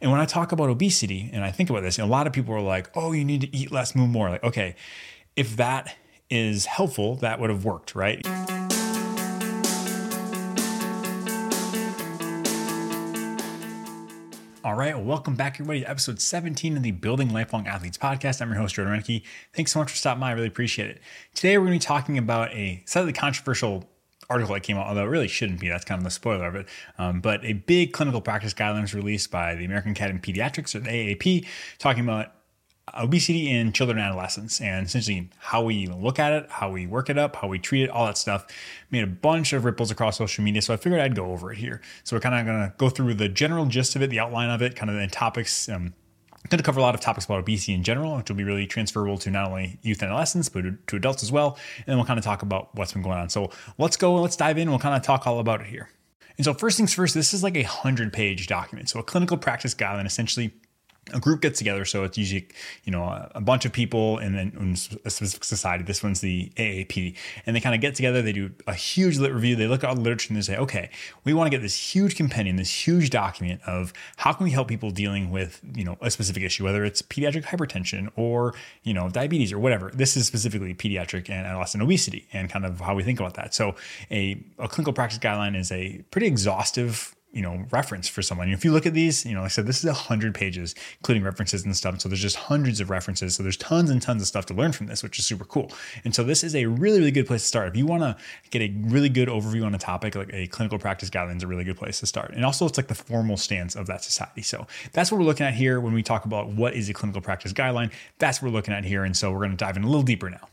And when I talk about obesity and I think about this, a lot of people are like, oh, you need to eat less, move more. Like, okay, if that is helpful, that would have worked, right? All right, welcome back, everybody, to episode 17 of the Building Lifelong Athletes podcast. I'm your host, Jordan Rennicke. Thanks so much for stopping by. I really appreciate it. Today, we're going to be talking about a slightly controversial article that came out, although it really shouldn't be. That's kind of the spoiler of it. Um, but a big clinical practice guidelines released by the American Academy of Pediatrics, or the AAP, talking about obesity in children and adolescents and essentially how we look at it, how we work it up, how we treat it, all that stuff made a bunch of ripples across social media. So I figured I'd go over it here. So we're kind of going to go through the general gist of it, the outline of it, kind of the topics. Um, going to cover a lot of topics about obesity in general, which will be really transferable to not only youth and adolescents, but to adults as well. And then we'll kind of talk about what's been going on. So let's go and let's dive in. We'll kind of talk all about it here. And so, first things first, this is like a 100 page document. So, a clinical practice guideline essentially a group gets together. So it's usually, you know, a, bunch of people and then a specific society. This one's the AAP. And they kind of get together, they do a huge lit review. They look at all the literature and they say, okay, we want to get this huge compendium, this huge document of how can we help people dealing with, you know, a specific issue, whether it's pediatric hypertension or, you know, diabetes or whatever. This is specifically pediatric and adolescent obesity and kind of how we think about that. So a, a clinical practice guideline is a pretty exhaustive you know reference for someone. If you look at these, you know, like I said, this is a hundred pages, including references and stuff. So there's just hundreds of references. So there's tons and tons of stuff to learn from this, which is super cool. And so this is a really, really good place to start. If you want to get a really good overview on a topic, like a clinical practice guideline is a really good place to start. And also it's like the formal stance of that society. So that's what we're looking at here when we talk about what is a clinical practice guideline. That's what we're looking at here. And so we're going to dive in a little deeper now.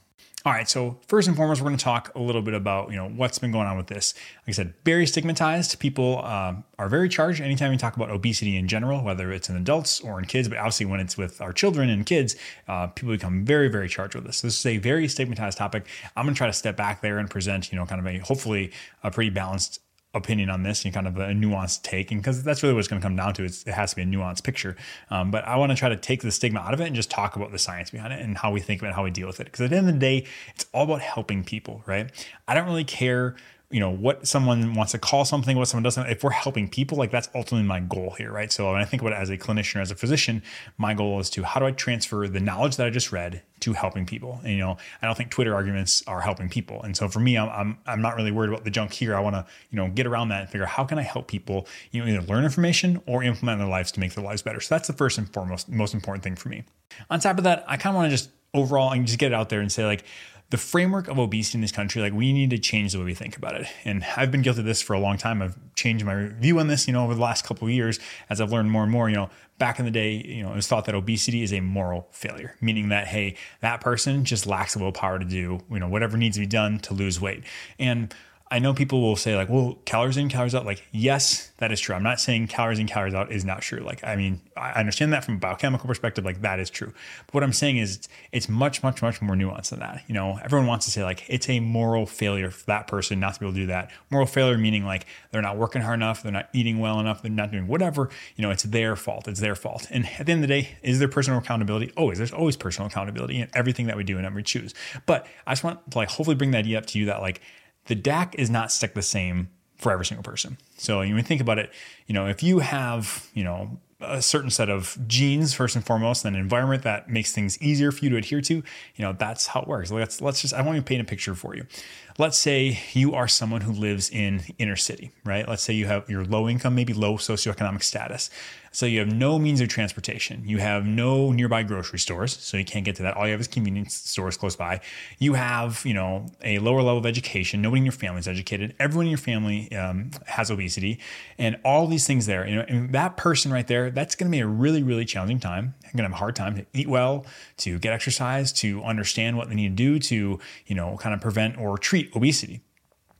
All right, so first and foremost, we're going to talk a little bit about you know what's been going on with this. Like I said, very stigmatized. People um, are very charged anytime we talk about obesity in general, whether it's in adults or in kids. But obviously, when it's with our children and kids, uh, people become very, very charged with this. This is a very stigmatized topic. I'm going to try to step back there and present you know kind of a hopefully a pretty balanced opinion on this and kind of a nuanced take, and because that's really what it's going to come down to. It's, it has to be a nuanced picture. Um, but I want to try to take the stigma out of it and just talk about the science behind it and how we think about how we deal with it. Because at the end of the day, it's all about helping people, right? I don't really care you know what someone wants to call something what someone doesn't if we're helping people like that's ultimately my goal here right? So when i think about it as a clinician or as a physician my goal is to how do i transfer the knowledge that i just read to helping people? And, you know i don't think twitter arguments are helping people. And so for me i'm i'm, I'm not really worried about the junk here. I want to you know get around that and figure out how can i help people you know either learn information or implement their lives to make their lives better. So that's the first and foremost most important thing for me. On top of that i kind of want to just overall and just get it out there and say like the framework of obesity in this country, like we need to change the way we think about it. And I've been guilty of this for a long time. I've changed my view on this, you know, over the last couple of years as I've learned more and more, you know, back in the day, you know, it was thought that obesity is a moral failure, meaning that, hey, that person just lacks the willpower to do, you know, whatever needs to be done to lose weight. And I know people will say like, well, calories in, calories out. Like, yes, that is true. I'm not saying calories in, calories out is not true. Like, I mean, I understand that from a biochemical perspective. Like, that is true. But what I'm saying is, it's, it's much, much, much more nuanced than that. You know, everyone wants to say like it's a moral failure for that person not to be able to do that. Moral failure meaning like they're not working hard enough, they're not eating well enough, they're not doing whatever. You know, it's their fault. It's their fault. And at the end of the day, is there personal accountability? Always. There's always personal accountability in everything that we do and that we choose. But I just want to like hopefully bring that idea up to you that like the DAC is not stuck the same for every single person. So when you think about it, you know, if you have, you know, a certain set of genes first and foremost, and an environment that makes things easier for you to adhere to, you know, that's how it works. Let's let's just I want to paint a picture for you. Let's say you are someone who lives in inner city, right? Let's say you have your low income, maybe low socioeconomic status. So you have no means of transportation. You have no nearby grocery stores, so you can't get to that. All you have is convenience stores close by. You have, you know, a lower level of education. Nobody in your family is educated. Everyone in your family um, has obesity, and all these things there. You know, and that person right there, that's going to be a really, really challenging time. Going to have a hard time to eat well, to get exercise, to understand what they need to do to, you know, kind of prevent or treat obesity.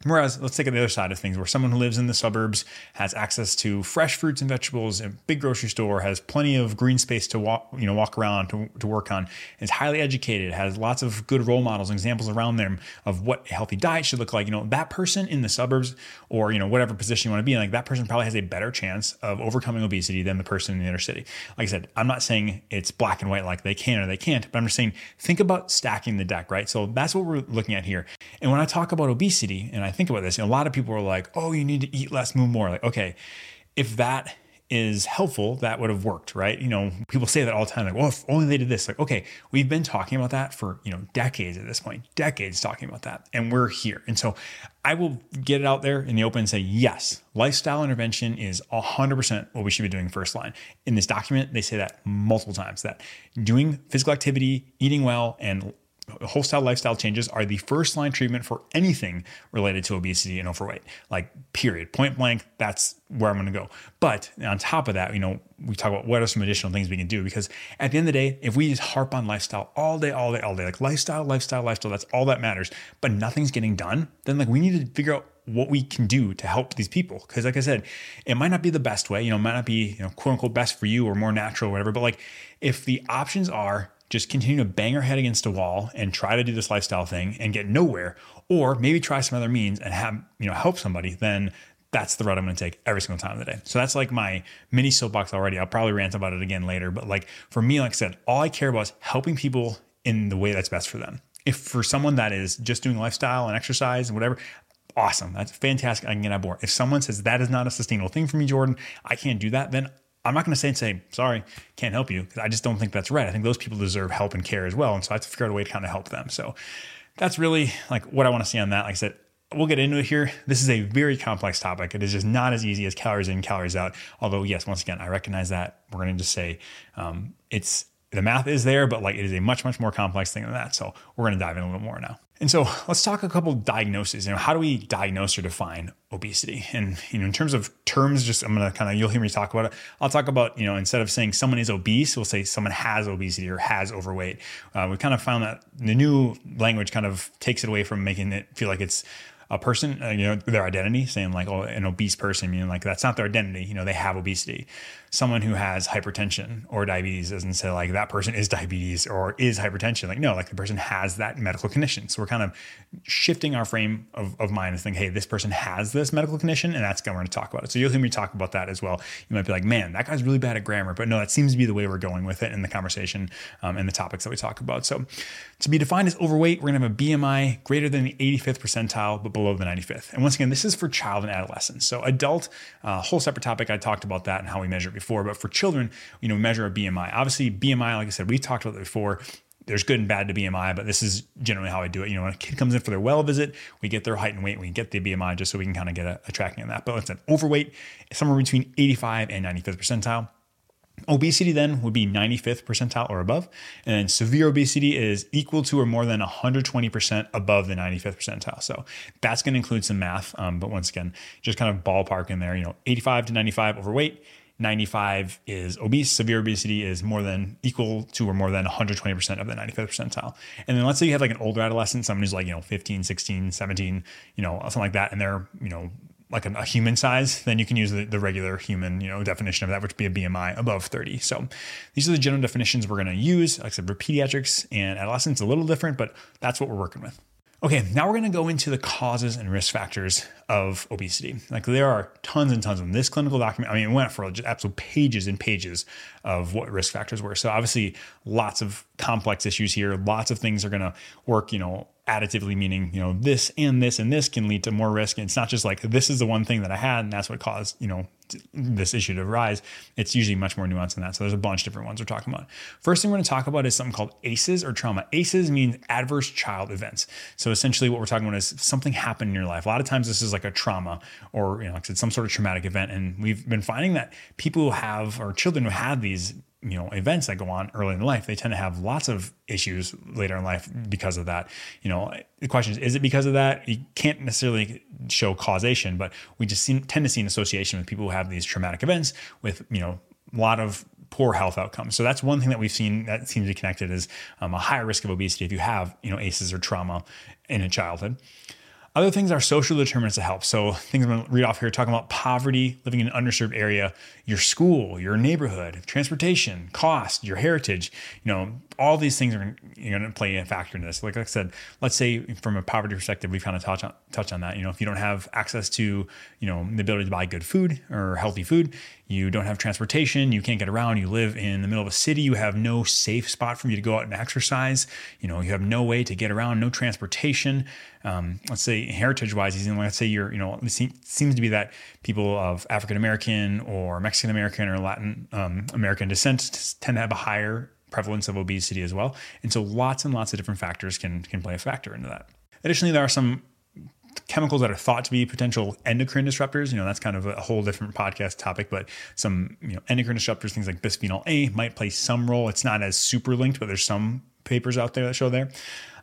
Whereas, let's take the other side of things, where someone who lives in the suburbs has access to fresh fruits and vegetables, a big grocery store, has plenty of green space to walk, you know, walk around to, to work on, is highly educated, has lots of good role models and examples around them of what a healthy diet should look like. You know, that person in the suburbs, or you know, whatever position you want to be in, like that person probably has a better chance of overcoming obesity than the person in the inner city. Like I said, I'm not saying it's black and white, like they can or they can't, but I'm just saying think about stacking the deck, right? So that's what we're looking at here. And when I talk about obesity, and I think about this, a lot of people are like, oh, you need to eat less, move more. Like, okay, if that is helpful, that would have worked, right? You know, people say that all the time, like, well, if only they did this. Like, okay, we've been talking about that for, you know, decades at this point, decades talking about that. And we're here. And so I will get it out there in the open and say, yes, lifestyle intervention is 100% what we should be doing first line. In this document, they say that multiple times that doing physical activity, eating well, and wholesale lifestyle changes are the first line treatment for anything related to obesity and overweight. Like, period, point blank, that's where I'm going to go. But on top of that, you know, we talk about what are some additional things we can do because at the end of the day, if we just harp on lifestyle all day, all day, all day, like lifestyle, lifestyle, lifestyle, that's all that matters, but nothing's getting done, then like we need to figure out what we can do to help these people. Because, like I said, it might not be the best way, you know, it might not be, you know, quote unquote best for you or more natural or whatever. But like, if the options are just continue to bang our head against a wall and try to do this lifestyle thing and get nowhere, or maybe try some other means and have, you know, help somebody, then that's the route I'm going to take every single time of the day. So that's like my mini soapbox already. I'll probably rant about it again later. But like for me, like I said, all I care about is helping people in the way that's best for them. If for someone that is just doing lifestyle and exercise and whatever, awesome. That's fantastic. I can get on board. If someone says that is not a sustainable thing for me, Jordan, I can't do that, then I'm not going to say and say, sorry, can't help you I just don't think that's right. I think those people deserve help and care as well. And so I have to figure out a way to kind of help them. So that's really like what I want to see on that. Like I said, we'll get into it here. This is a very complex topic. It is just not as easy as calories in, calories out. Although, yes, once again, I recognize that. We're going to just say um, it's the math is there, but like it is a much, much more complex thing than that. So we're going to dive in a little more now. And so let's talk a couple diagnoses. You know, how do we diagnose or define obesity? And you know, in terms of terms, just I'm gonna kind of you'll hear me talk about it. I'll talk about you know instead of saying someone is obese, we'll say someone has obesity or has overweight. Uh, we kind of found that the new language kind of takes it away from making it feel like it's a person, uh, you know, their identity, saying like, oh, an obese person, meaning like that's not their identity. You know, they have obesity. Someone who has hypertension or diabetes doesn't say like that person is diabetes or is hypertension. Like, no, like the person has that medical condition. So we're kind of shifting our frame of, of mind and think, hey, this person has this medical condition, and that's going to talk about it. So you'll hear me talk about that as well. You might be like, man, that guy's really bad at grammar, but no, that seems to be the way we're going with it in the conversation um, and the topics that we talk about. So to be defined as overweight, we're going to have a BMI greater than the 85th percentile, but below the 95th. And once again, this is for child and adolescent. So adult, uh, whole separate topic. I talked about that and how we measure it before. But for children, you know, measure a BMI. Obviously, BMI, like I said, we talked about that before there's good and bad to BMI, but this is generally how I do it. You know, when a kid comes in for their well visit, we get their height and weight, we get the BMI just so we can kind of get a, a tracking on that. But let's say overweight, somewhere between 85 and 95th percentile. Obesity then would be 95th percentile or above. And then severe obesity is equal to or more than 120% above the 95th percentile. So that's going to include some math. Um, but once again, just kind of ballpark in there, you know, 85 to 95 overweight. 95 is obese. Severe obesity is more than equal to or more than 120% of the 95th percentile. And then let's say you have like an older adolescent, someone who's like, you know, 15, 16, 17, you know, something like that. And they're, you know, like a, human size, then you can use the, the, regular human, you know, definition of that, which would be a BMI above 30. So these are the general definitions we're going to use. Like I said, for pediatrics and adolescents, a little different, but that's what we're working with. Okay, now we're going to go into the causes and risk factors of obesity. Like there are tons and tons of them. This clinical document, I mean, it went for just absolute pages and pages of what risk factors were. So obviously, lots of complex issues here. Lots of things are going to work, you know, additively, meaning, you know, this and this and this can lead to more risk. And it's not just like this is the one thing that I had and that's what caused, you know, this issue to rise. It's usually much more nuanced than that. So there's a bunch of different ones we're talking about. First thing we're going to talk about is something called ACEs or trauma. ACEs means adverse child events. So essentially what we're talking about is something happened in your life. A lot of times this is like a trauma or, you know, like I said, some sort of traumatic event. And we've been finding that people who have, or children who have these you know events that go on early in life they tend to have lots of issues later in life because of that. You know the question is is it because of that? You can't necessarily show causation but we just see, tend to see an association with people who have these traumatic events with you know a lot of poor health outcomes. So that's one thing that we've seen that seems to be connected is um, a higher risk of obesity if you have you know aces or trauma in a childhood other things are social determinants of health. So things I'm going to read off here talking about poverty, living in an underserved area, your school, your neighborhood, transportation, cost, your heritage. You know, all these things are going to play a factor in this. Like I said, let's say from a poverty perspective, we kind of touch on touch on that. You know, if you don't have access to, you know, the ability to buy good food or healthy food, you don't have transportation, you can't get around, you live in the middle of a city, you have no safe spot for you to go out and exercise, you know, you have no way to get around, no transportation. Um, let's say heritage wise, let's say you're, you know, it seems to be that people of African American or Mexican American or Latin um, American descent tend to have a higher prevalence of obesity as well. And so lots and lots of different factors can, can play a factor into that. Additionally, there are some chemicals that are thought to be potential endocrine disruptors. You know, that's kind of a whole different podcast topic, but some, you know, endocrine disruptors, things like bisphenol A might play some role. It's not as super linked, but there's some papers out there that show there.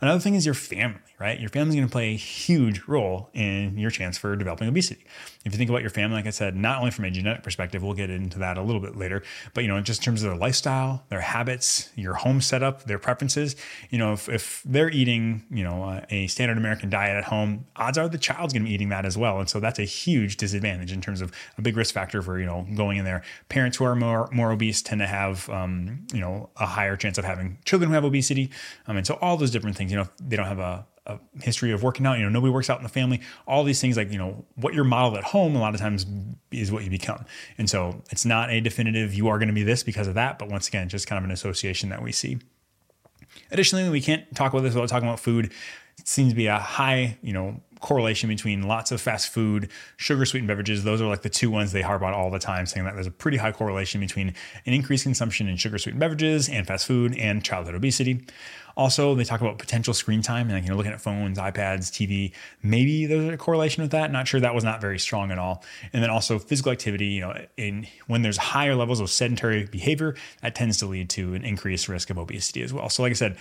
Another thing is your family, right? Your family's going to play a huge role in your chance for developing obesity. If you think about your family, like I said, not only from a genetic perspective, we'll get into that a little bit later, but you know, just in terms of their lifestyle, their habits, your home setup, their preferences, you know, if, if they're eating, you know, a standard American diet at home, odds are the child's going to be eating that as well. And so that's a huge disadvantage in terms of a big risk factor for, you know, going in there. Parents who are more, more obese tend to have, um, you know, a higher chance of having children who have obesity. Um, and so all those different things you know, they don't have a, a history of working out, you know, nobody works out in the family, all these things like, you know, what you're modeled at home a lot of times is what you become. And so it's not a definitive, you are going to be this because of that. But once again, just kind of an association that we see. Additionally, we can't talk about this without talking about food. It seems to be a high, you know, correlation between lots of fast food, sugar sweetened beverages. Those are like the two ones they harp on all the time, saying that there's a pretty high correlation between an increased consumption in sugar sweetened beverages and fast food and childhood obesity. Also, they talk about potential screen time and like, you know, looking at phones, iPads, TV. Maybe there's a correlation with that. Not sure. That was not very strong at all. And then also physical activity. You know, in when there's higher levels of sedentary behavior, that tends to lead to an increased risk of obesity as well. So, like I said,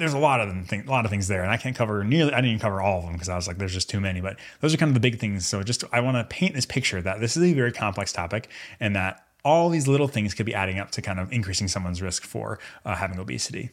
there's a lot of them, a lot of things there, and I can't cover nearly. I didn't even cover all of them because I was like, there's just too many. But those are kind of the big things. So, just I want to paint this picture that this is a very complex topic, and that all these little things could be adding up to kind of increasing someone's risk for uh, having obesity.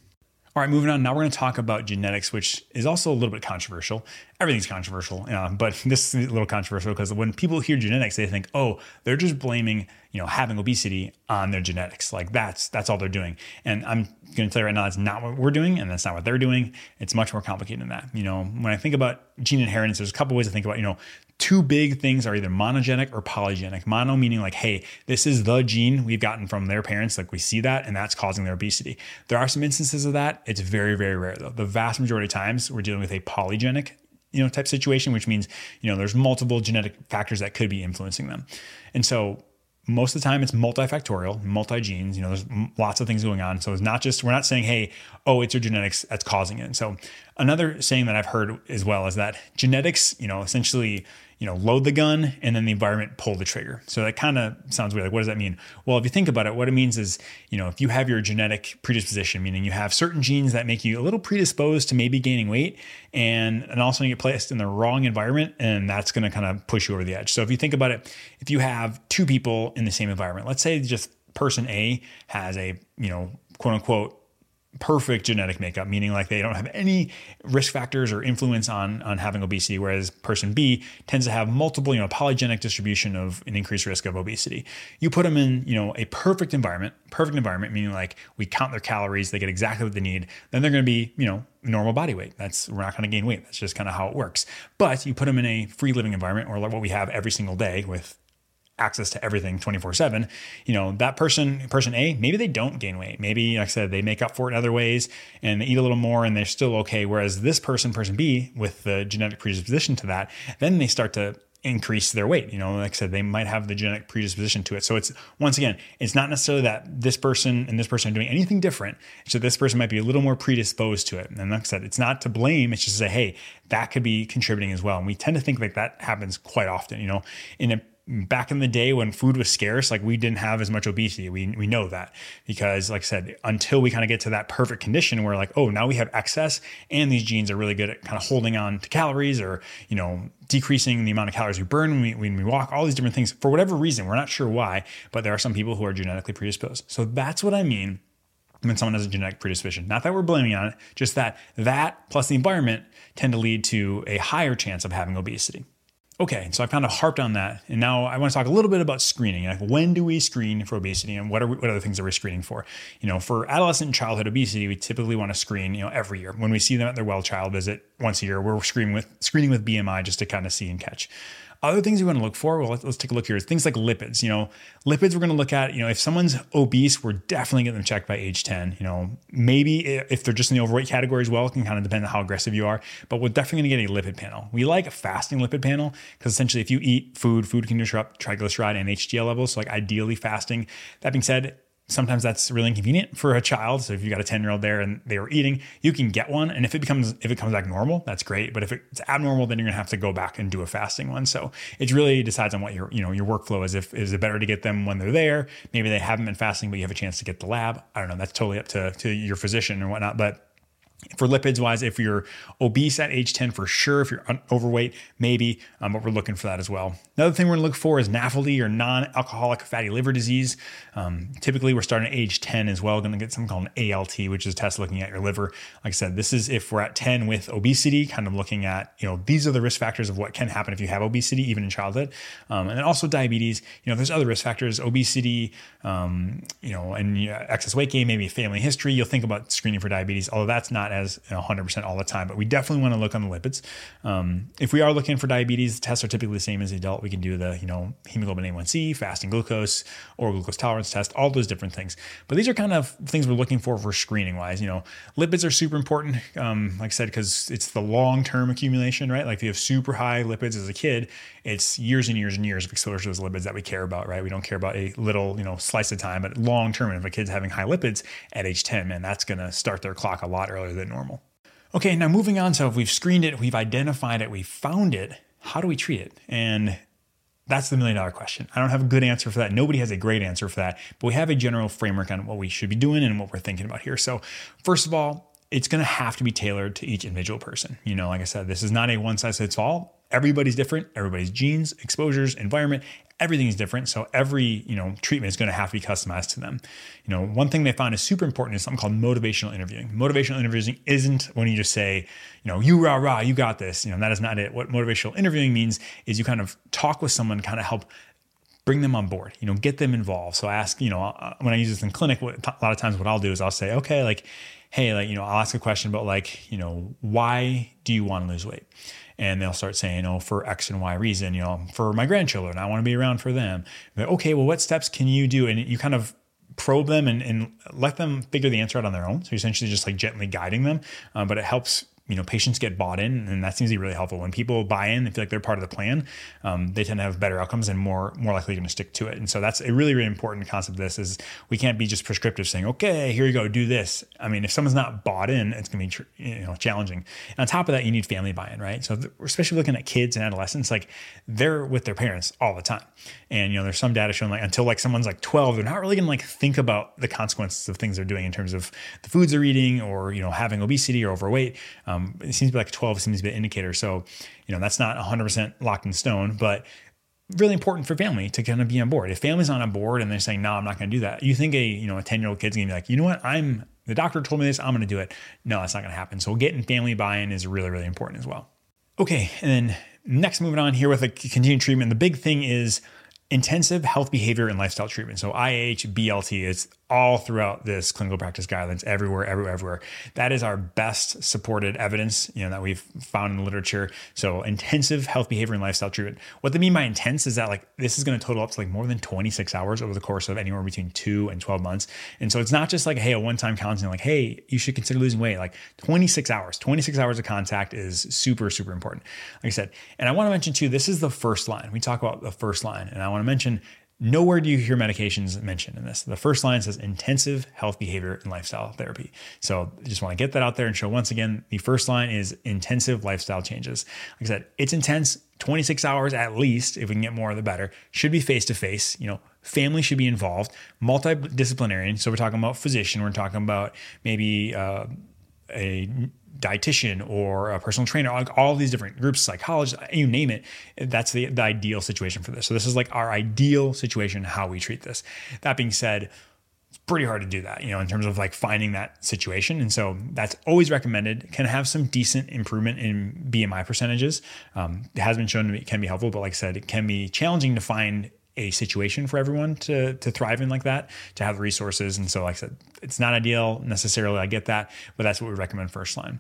All right, moving on. Now we're going to talk about genetics, which is also a little bit controversial. Everything's controversial, uh, but this is a little controversial because when people hear genetics, they think, "Oh, they're just blaming you know having obesity on their genetics. Like that's that's all they're doing." And I'm going to tell you right now, that's not what we're doing, and that's not what they're doing. It's much more complicated than that. You know, when I think about gene inheritance, there's a couple ways to think about. You know, two big things are either monogenic or polygenic. Mono meaning like, hey, this is the gene we've gotten from their parents, like we see that, and that's causing their obesity. There are some instances of that. It's very, very rare though. The vast majority of times we're dealing with a polygenic you know type situation which means you know there's multiple genetic factors that could be influencing them and so most of the time it's multifactorial, multi genes. You know, there's lots of things going on. So it's not just, we're not saying, hey, oh, it's your genetics that's causing it. So another saying that I've heard as well is that genetics, you know, essentially you know, load the gun and then the environment pull the trigger. So that kind of sounds weird. Like, what does that mean? Well, if you think about it, what it means is, you know, if you have your genetic predisposition, meaning you have certain genes that make you a little predisposed to maybe gaining weight, and and also you get placed in the wrong environment, and that's going to kind of push you over the edge. So if you think about it, if you have two people in the same environment, let's say just person A has a, you know, quote unquote perfect genetic makeup, meaning like they don't have any risk factors or influence on, on having obesity, whereas person B tends to have multiple, you know, polygenic distribution of an increased risk of obesity. You put them in, you know, a perfect environment, perfect environment, meaning like we count their calories, they get exactly what they need, then they're going to be, you know, normal body weight. That's we're not going to gain weight. That's just kind of how it works. But you put them in a free living environment or like what we have every single day with access to everything 24 7 you know that person person a maybe they don't gain weight. Maybe like i said they make up for it in other ways and they eat a little more and they're still okay. Whereas this person person b with the genetic predisposition to that then they start to increase their weight. You know like i said they might have the genetic predisposition to it. So it's once again it's not necessarily that this person and this person are doing anything different. So this person might be a little more predisposed to it. And like i said it's not to blame. It's just to say hey that could be contributing as well. And we tend to think like that happens quite often you know in a back in the day when food was scarce, like we didn't have as much obesity. We we know that because, like I said, until we kind of get to that perfect condition where like, oh, now we have excess, and these genes are really good at kind of holding on to calories or you know decreasing the amount of calories we burn when we, when we walk. All these different things for whatever reason, we're not sure why, but there are some people who are genetically predisposed. So that's what I mean when someone has a genetic predisposition. Not that we're blaming on it, just that that plus the environment tend to lead to a higher chance of having obesity. Okay, so I kind of harped on that, and now I want to talk a little bit about screening. Like, when do we screen for obesity, and what are we, what are the things that we're screening for? You know, for adolescent and childhood obesity, we typically want to screen, you know, every year. When we see them at their well child visit once a year, we're screening with screening with BMI just to kind of see and catch. Other things we want to look for, well, let's, let's take a look here. Things like lipids. You know, lipids we're going to look at, you know, if someone's obese, we're definitely getting them checked by age 10. You know, maybe if they're just in the overweight category as well, it can kind of depend on how aggressive you are, but we're definitely going to get a lipid panel. We like a fasting lipid panel because essentially if you eat food, food can disrupt triglyceride and HDL levels. So like ideally fasting. That being said, sometimes that's really inconvenient for a child. So if you got a 10 year old there and they were eating, you can get one. And if it becomes, if it comes back normal, that's great. But if it's abnormal, then you're gonna have to go back and do a fasting one. So it really decides on what your, you know, your workflow is. If is it better to get them when they're there? Maybe they haven't been fasting, but you have a chance to get the lab. I don't know. That's totally up to, to your physician and whatnot. But for lipids wise, if you're obese at age 10, for sure. If you're overweight, maybe, um, but we're looking for that as well. Another thing we're gonna look for is NAFLD or non alcoholic fatty liver disease. Um, typically, we're starting at age 10 as well. Gonna get something called an ALT, which is a test looking at your liver. Like I said, this is if we're at 10 with obesity, kind of looking at, you know, these are the risk factors of what can happen if you have obesity, even in childhood. Um, and then also diabetes. You know, there's other risk factors, obesity, um, you know, and you know, excess weight gain, maybe family history. You'll think about screening for diabetes, although that's not as 100% all the time, but we definitely want to look on the lipids. Um, if we are looking for diabetes, tests are typically the same as the adult. We can do the, you know, hemoglobin A1C, fasting glucose, or glucose tolerance test, all those different things. But these are kind of things we're looking for for screening wise. You know, lipids are super important, um, like I said, because it's the long term accumulation, right? Like if you have super high lipids as a kid, it's years and years and years of exposure to those lipids that we care about, right? We don't care about a little, you know, slice of time, but long term. And if a kid's having high lipids at age 10, man, that's going to start their clock a lot earlier than normal. Okay, now moving on. So if we've screened it, we've identified it, we've found it, how do we treat it? And that's the million dollar question. I don't have a good answer for that. Nobody has a great answer for that, but we have a general framework on what we should be doing and what we're thinking about here. So, first of all, it's going to have to be tailored to each individual person. You know, like I said, this is not a one size fits all everybody's different everybody's genes exposures environment everything is different. So every you know treatment is going to have to be customized to them. You know one thing they found is super important is something called motivational interviewing. Motivational interviewing isn't when you just say you know you rah rah you got this. You know that is not it. What motivational interviewing means is you kind of talk with someone kind of help bring them on board you know get them involved. So i ask you know uh, when i use this in clinic a lot of times what i'll do is i'll say okay like hey like you know i'll ask a question about like you know why do you want to lose weight and they'll start saying, oh, for X and Y reason, you know, for my grandchildren, I want to be around for them. Like, okay, well, what steps can you do? And you kind of probe them and, and let them figure the answer out on their own. So you're essentially just like gently guiding them, uh, but it helps you know patients get bought in and that seems to be really helpful. When people buy in they feel like they're part of the plan um, they tend to have better outcomes and more more likely going to stick to it. And so that's a really really important concept this is we can't be just prescriptive saying okay here you go do this. I mean if someone's not bought in it's going to be you know challenging. And on top of that you need family buy-in right? So especially looking at kids and adolescents like they're with their parents all the time. And you know there's some data showing like until like someone's like 12 they're not really going to like think about the consequences of things they're doing in terms of the foods they're eating or you know having obesity or overweight. Um, um, it seems to be like 12 seems to be an indicator. So, you know, that's not 100% locked in stone, but really important for family to kind of be on board. If family's not on board and they're saying, no, I'm not going to do that. You think a, you know, a 10 year old kid's going to be like, you know what? I'm, the doctor told me this, I'm going to do it. No, that's not going to happen. So getting family buy-in is really, really important as well. Okay. And then next moving on here with a continued treatment, the big thing is intensive health behavior and lifestyle treatment. So IH, BLT, it's all throughout this clinical practice guidelines, everywhere, everywhere, everywhere. That is our best supported evidence, you know, that we've found in the literature. So intensive health behavior and lifestyle treatment. What they mean by intense is that like this is going to total up to like more than 26 hours over the course of anywhere between two and 12 months. And so it's not just like, hey, a one-time counseling, like, hey, you should consider losing weight. Like 26 hours, 26 hours of contact is super, super important. Like I said, and I want to mention too, this is the first line. We talk about the first line, and I want to mention Nowhere do you hear medications mentioned in this. The first line says intensive health behavior and lifestyle therapy. So I just want to get that out there and show once again the first line is intensive lifestyle changes. Like I said, it's intense, 26 hours at least, if we can get more, the better. Should be face to face. You know, family should be involved, multidisciplinary. So we're talking about physician, we're talking about maybe uh, a dietitian or a personal trainer, all these different groups, psychologists, you name it. That's the, the ideal situation for this. So this is like our ideal situation, how we treat this. That being said, it's pretty hard to do that, you know, in terms of like finding that situation. And so that's always recommended. Can have some decent improvement in BMI percentages. Um, it has been shown to be can be helpful, but like I said, it can be challenging to find a situation for everyone to to thrive in like that, to have the resources. And so, like I said, it's not ideal necessarily. I get that, but that's what we recommend first line.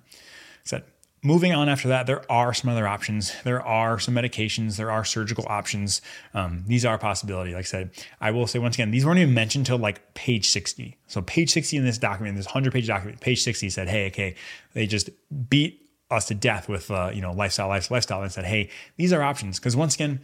Said moving on after that, there are some other options. There are some medications. There are surgical options. Um, these are a possibility. Like I said, I will say once again, these weren't even mentioned until like page 60. So page 60 in this document, this 100 page document, page 60 said, hey, okay, they just beat us to death with, uh, you know, lifestyle, lifestyle, lifestyle and said, hey, these are options. Because once again,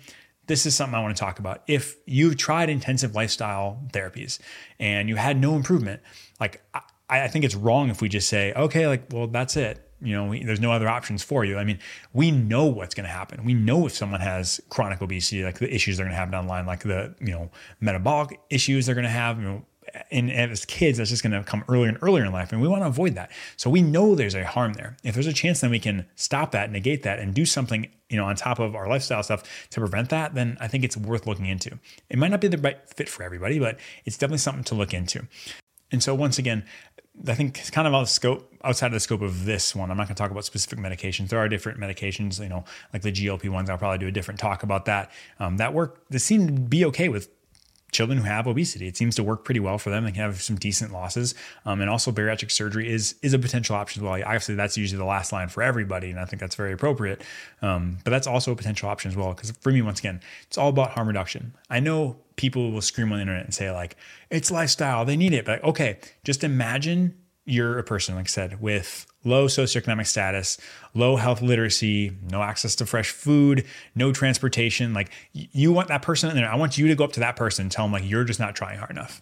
this is something I want to talk about. If you've tried intensive lifestyle therapies and you had no improvement, like I, I think it's wrong if we just say, okay, like, well, that's it you know, we, there's no other options for you. I mean, we know what's going to happen. We know if someone has chronic obesity, like the issues they're going to have down the line, like the, you know, metabolic issues they're going to have, you know, and, as kids, that's just going to come earlier and earlier in life. And we want to avoid that. So we know there's a harm there. If there's a chance, then we can stop that, negate that, and do something, you know, on top of our lifestyle stuff to prevent that, then I think it's worth looking into. It might not be the right fit for everybody, but it's definitely something to look into. And so once again, I think it's kind of out of scope outside of the scope of this one. I'm not going to talk about specific medications. There are different medications, you know, like the GLP-1s. I'll probably do a different talk about that. Um, that work. They seem to be okay with children who have obesity. It seems to work pretty well for them. They can have some decent losses. Um, and also bariatric surgery is is a potential option as well. Obviously, that's usually the last line for everybody, and I think that's very appropriate. Um, but that's also a potential option as well. Because for me, once again, it's all about harm reduction. I know people will scream on the internet and say like, it's lifestyle, they need it. But okay, just imagine you're a person, like I said, with low socioeconomic status, low health literacy, no access to fresh food, no transportation. Like you want that person in there. I want you to go up to that person and tell them like you're just not trying hard enough.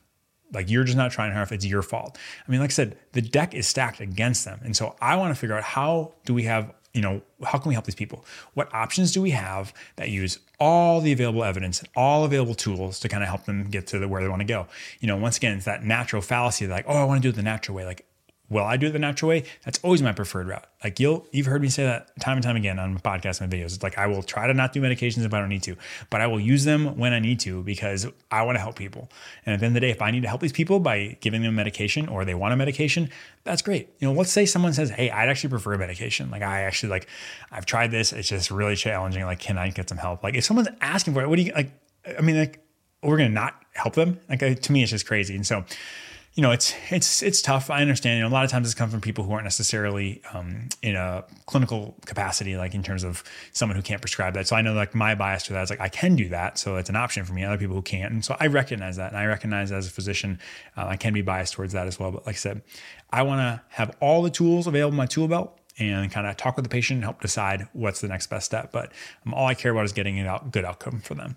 Like you're just not trying hard enough. It's your fault. I mean, like I said, the deck is stacked against them. And so I want to figure out how do we have, you know, how can we help these people? What options do we have that use all the available evidence and all available tools to kind of help them get to the, where they want to go? You know, once again, it's that natural fallacy like, oh, I want to do it the natural way. Like will I do it the natural way? That's always my preferred route. Like you'll, you've heard me say that time and time again on podcasts and videos. It's like I will try to not do medications if I don't need to, but I will use them when I need to because I want to help people. And at the end of the day, if I need to help these people by giving them medication or they want a medication, that's great. You know, let's say someone says, "Hey, I'd actually prefer a medication. Like I actually like, I've tried this. It's just really challenging. Like, can I get some help? Like if someone's asking for it, what do you like? I mean, like we're gonna not help them. Like to me, it's just crazy. And so you know, it's it's it's tough. I understand. You know, a lot of times it's come from people who aren't necessarily um, in a clinical capacity, like in terms of someone who can't prescribe that. So I know, like my bias to that is like I can do that, so it's an option for me. Other people who can't, and so I recognize that, and I recognize as a physician, uh, I can be biased towards that as well. But like I said, I want to have all the tools available in my tool belt and kind of talk with the patient and help decide what's the next best step. But um, all I care about is getting a good outcome for them.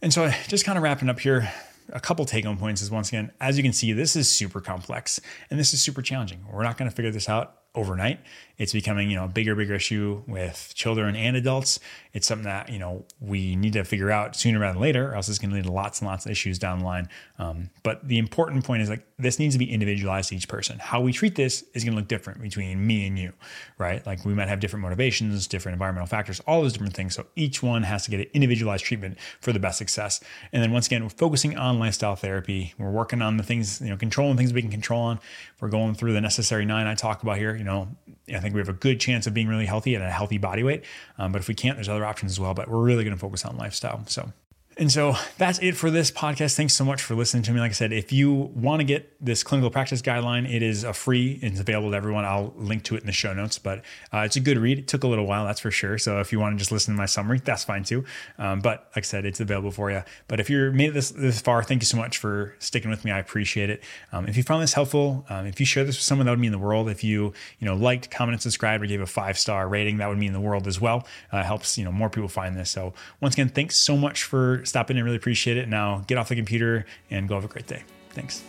And so, just kind of wrapping up here, a couple take home points is once again, as you can see, this is super complex and this is super challenging. We're not going to figure this out overnight. It's becoming, you know, a bigger, bigger issue with children and adults. It's something that, you know, we need to figure out sooner rather than later, or else it's going to lead to lots and lots of issues down the line. Um, but the important point is like this needs to be individualized to each person. How we treat this is going to look different between me and you, right? Like we might have different motivations, different environmental factors, all those different things. So each one has to get an individualized treatment for the best success. And then once again, we're focusing on lifestyle therapy. We're working on the things, you know, controlling things we can control on. We're going through the necessary nine I talk about here. You know, I think we have a good chance of being really healthy and a healthy body weight. Um, but if we can't, there's other options as well. But we're really going to focus on lifestyle. So and so that's it for this podcast. Thanks so much for listening to me. Like I said, if you want to get this clinical practice guideline, it is a free. It's available to everyone. I'll link to it in the show notes. But uh, it's a good read. It took a little while, that's for sure. So if you want to just listen to my summary, that's fine too. Um, but like I said, it's available for you. But if you're made it this this far, thank you so much for sticking with me. I appreciate it. Um, if you found this helpful, um, if you share this with someone, that would mean the world. If you you know liked, commented, subscribed, or gave a five star rating, that would mean the world as well. Uh, helps you know more people find this. So once again, thanks so much for stopping. I really appreciate it. Now get off the computer and go have a great day. Thanks.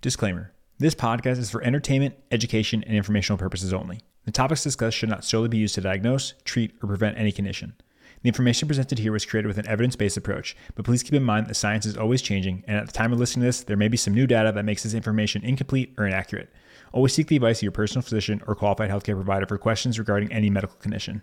Disclaimer This podcast is for entertainment, education, and informational purposes only. The topics discussed should not solely be used to diagnose, treat, or prevent any condition. The information presented here was created with an evidence based approach, but please keep in mind that science is always changing, and at the time of listening to this, there may be some new data that makes this information incomplete or inaccurate. Always seek the advice of your personal physician or qualified healthcare provider for questions regarding any medical condition.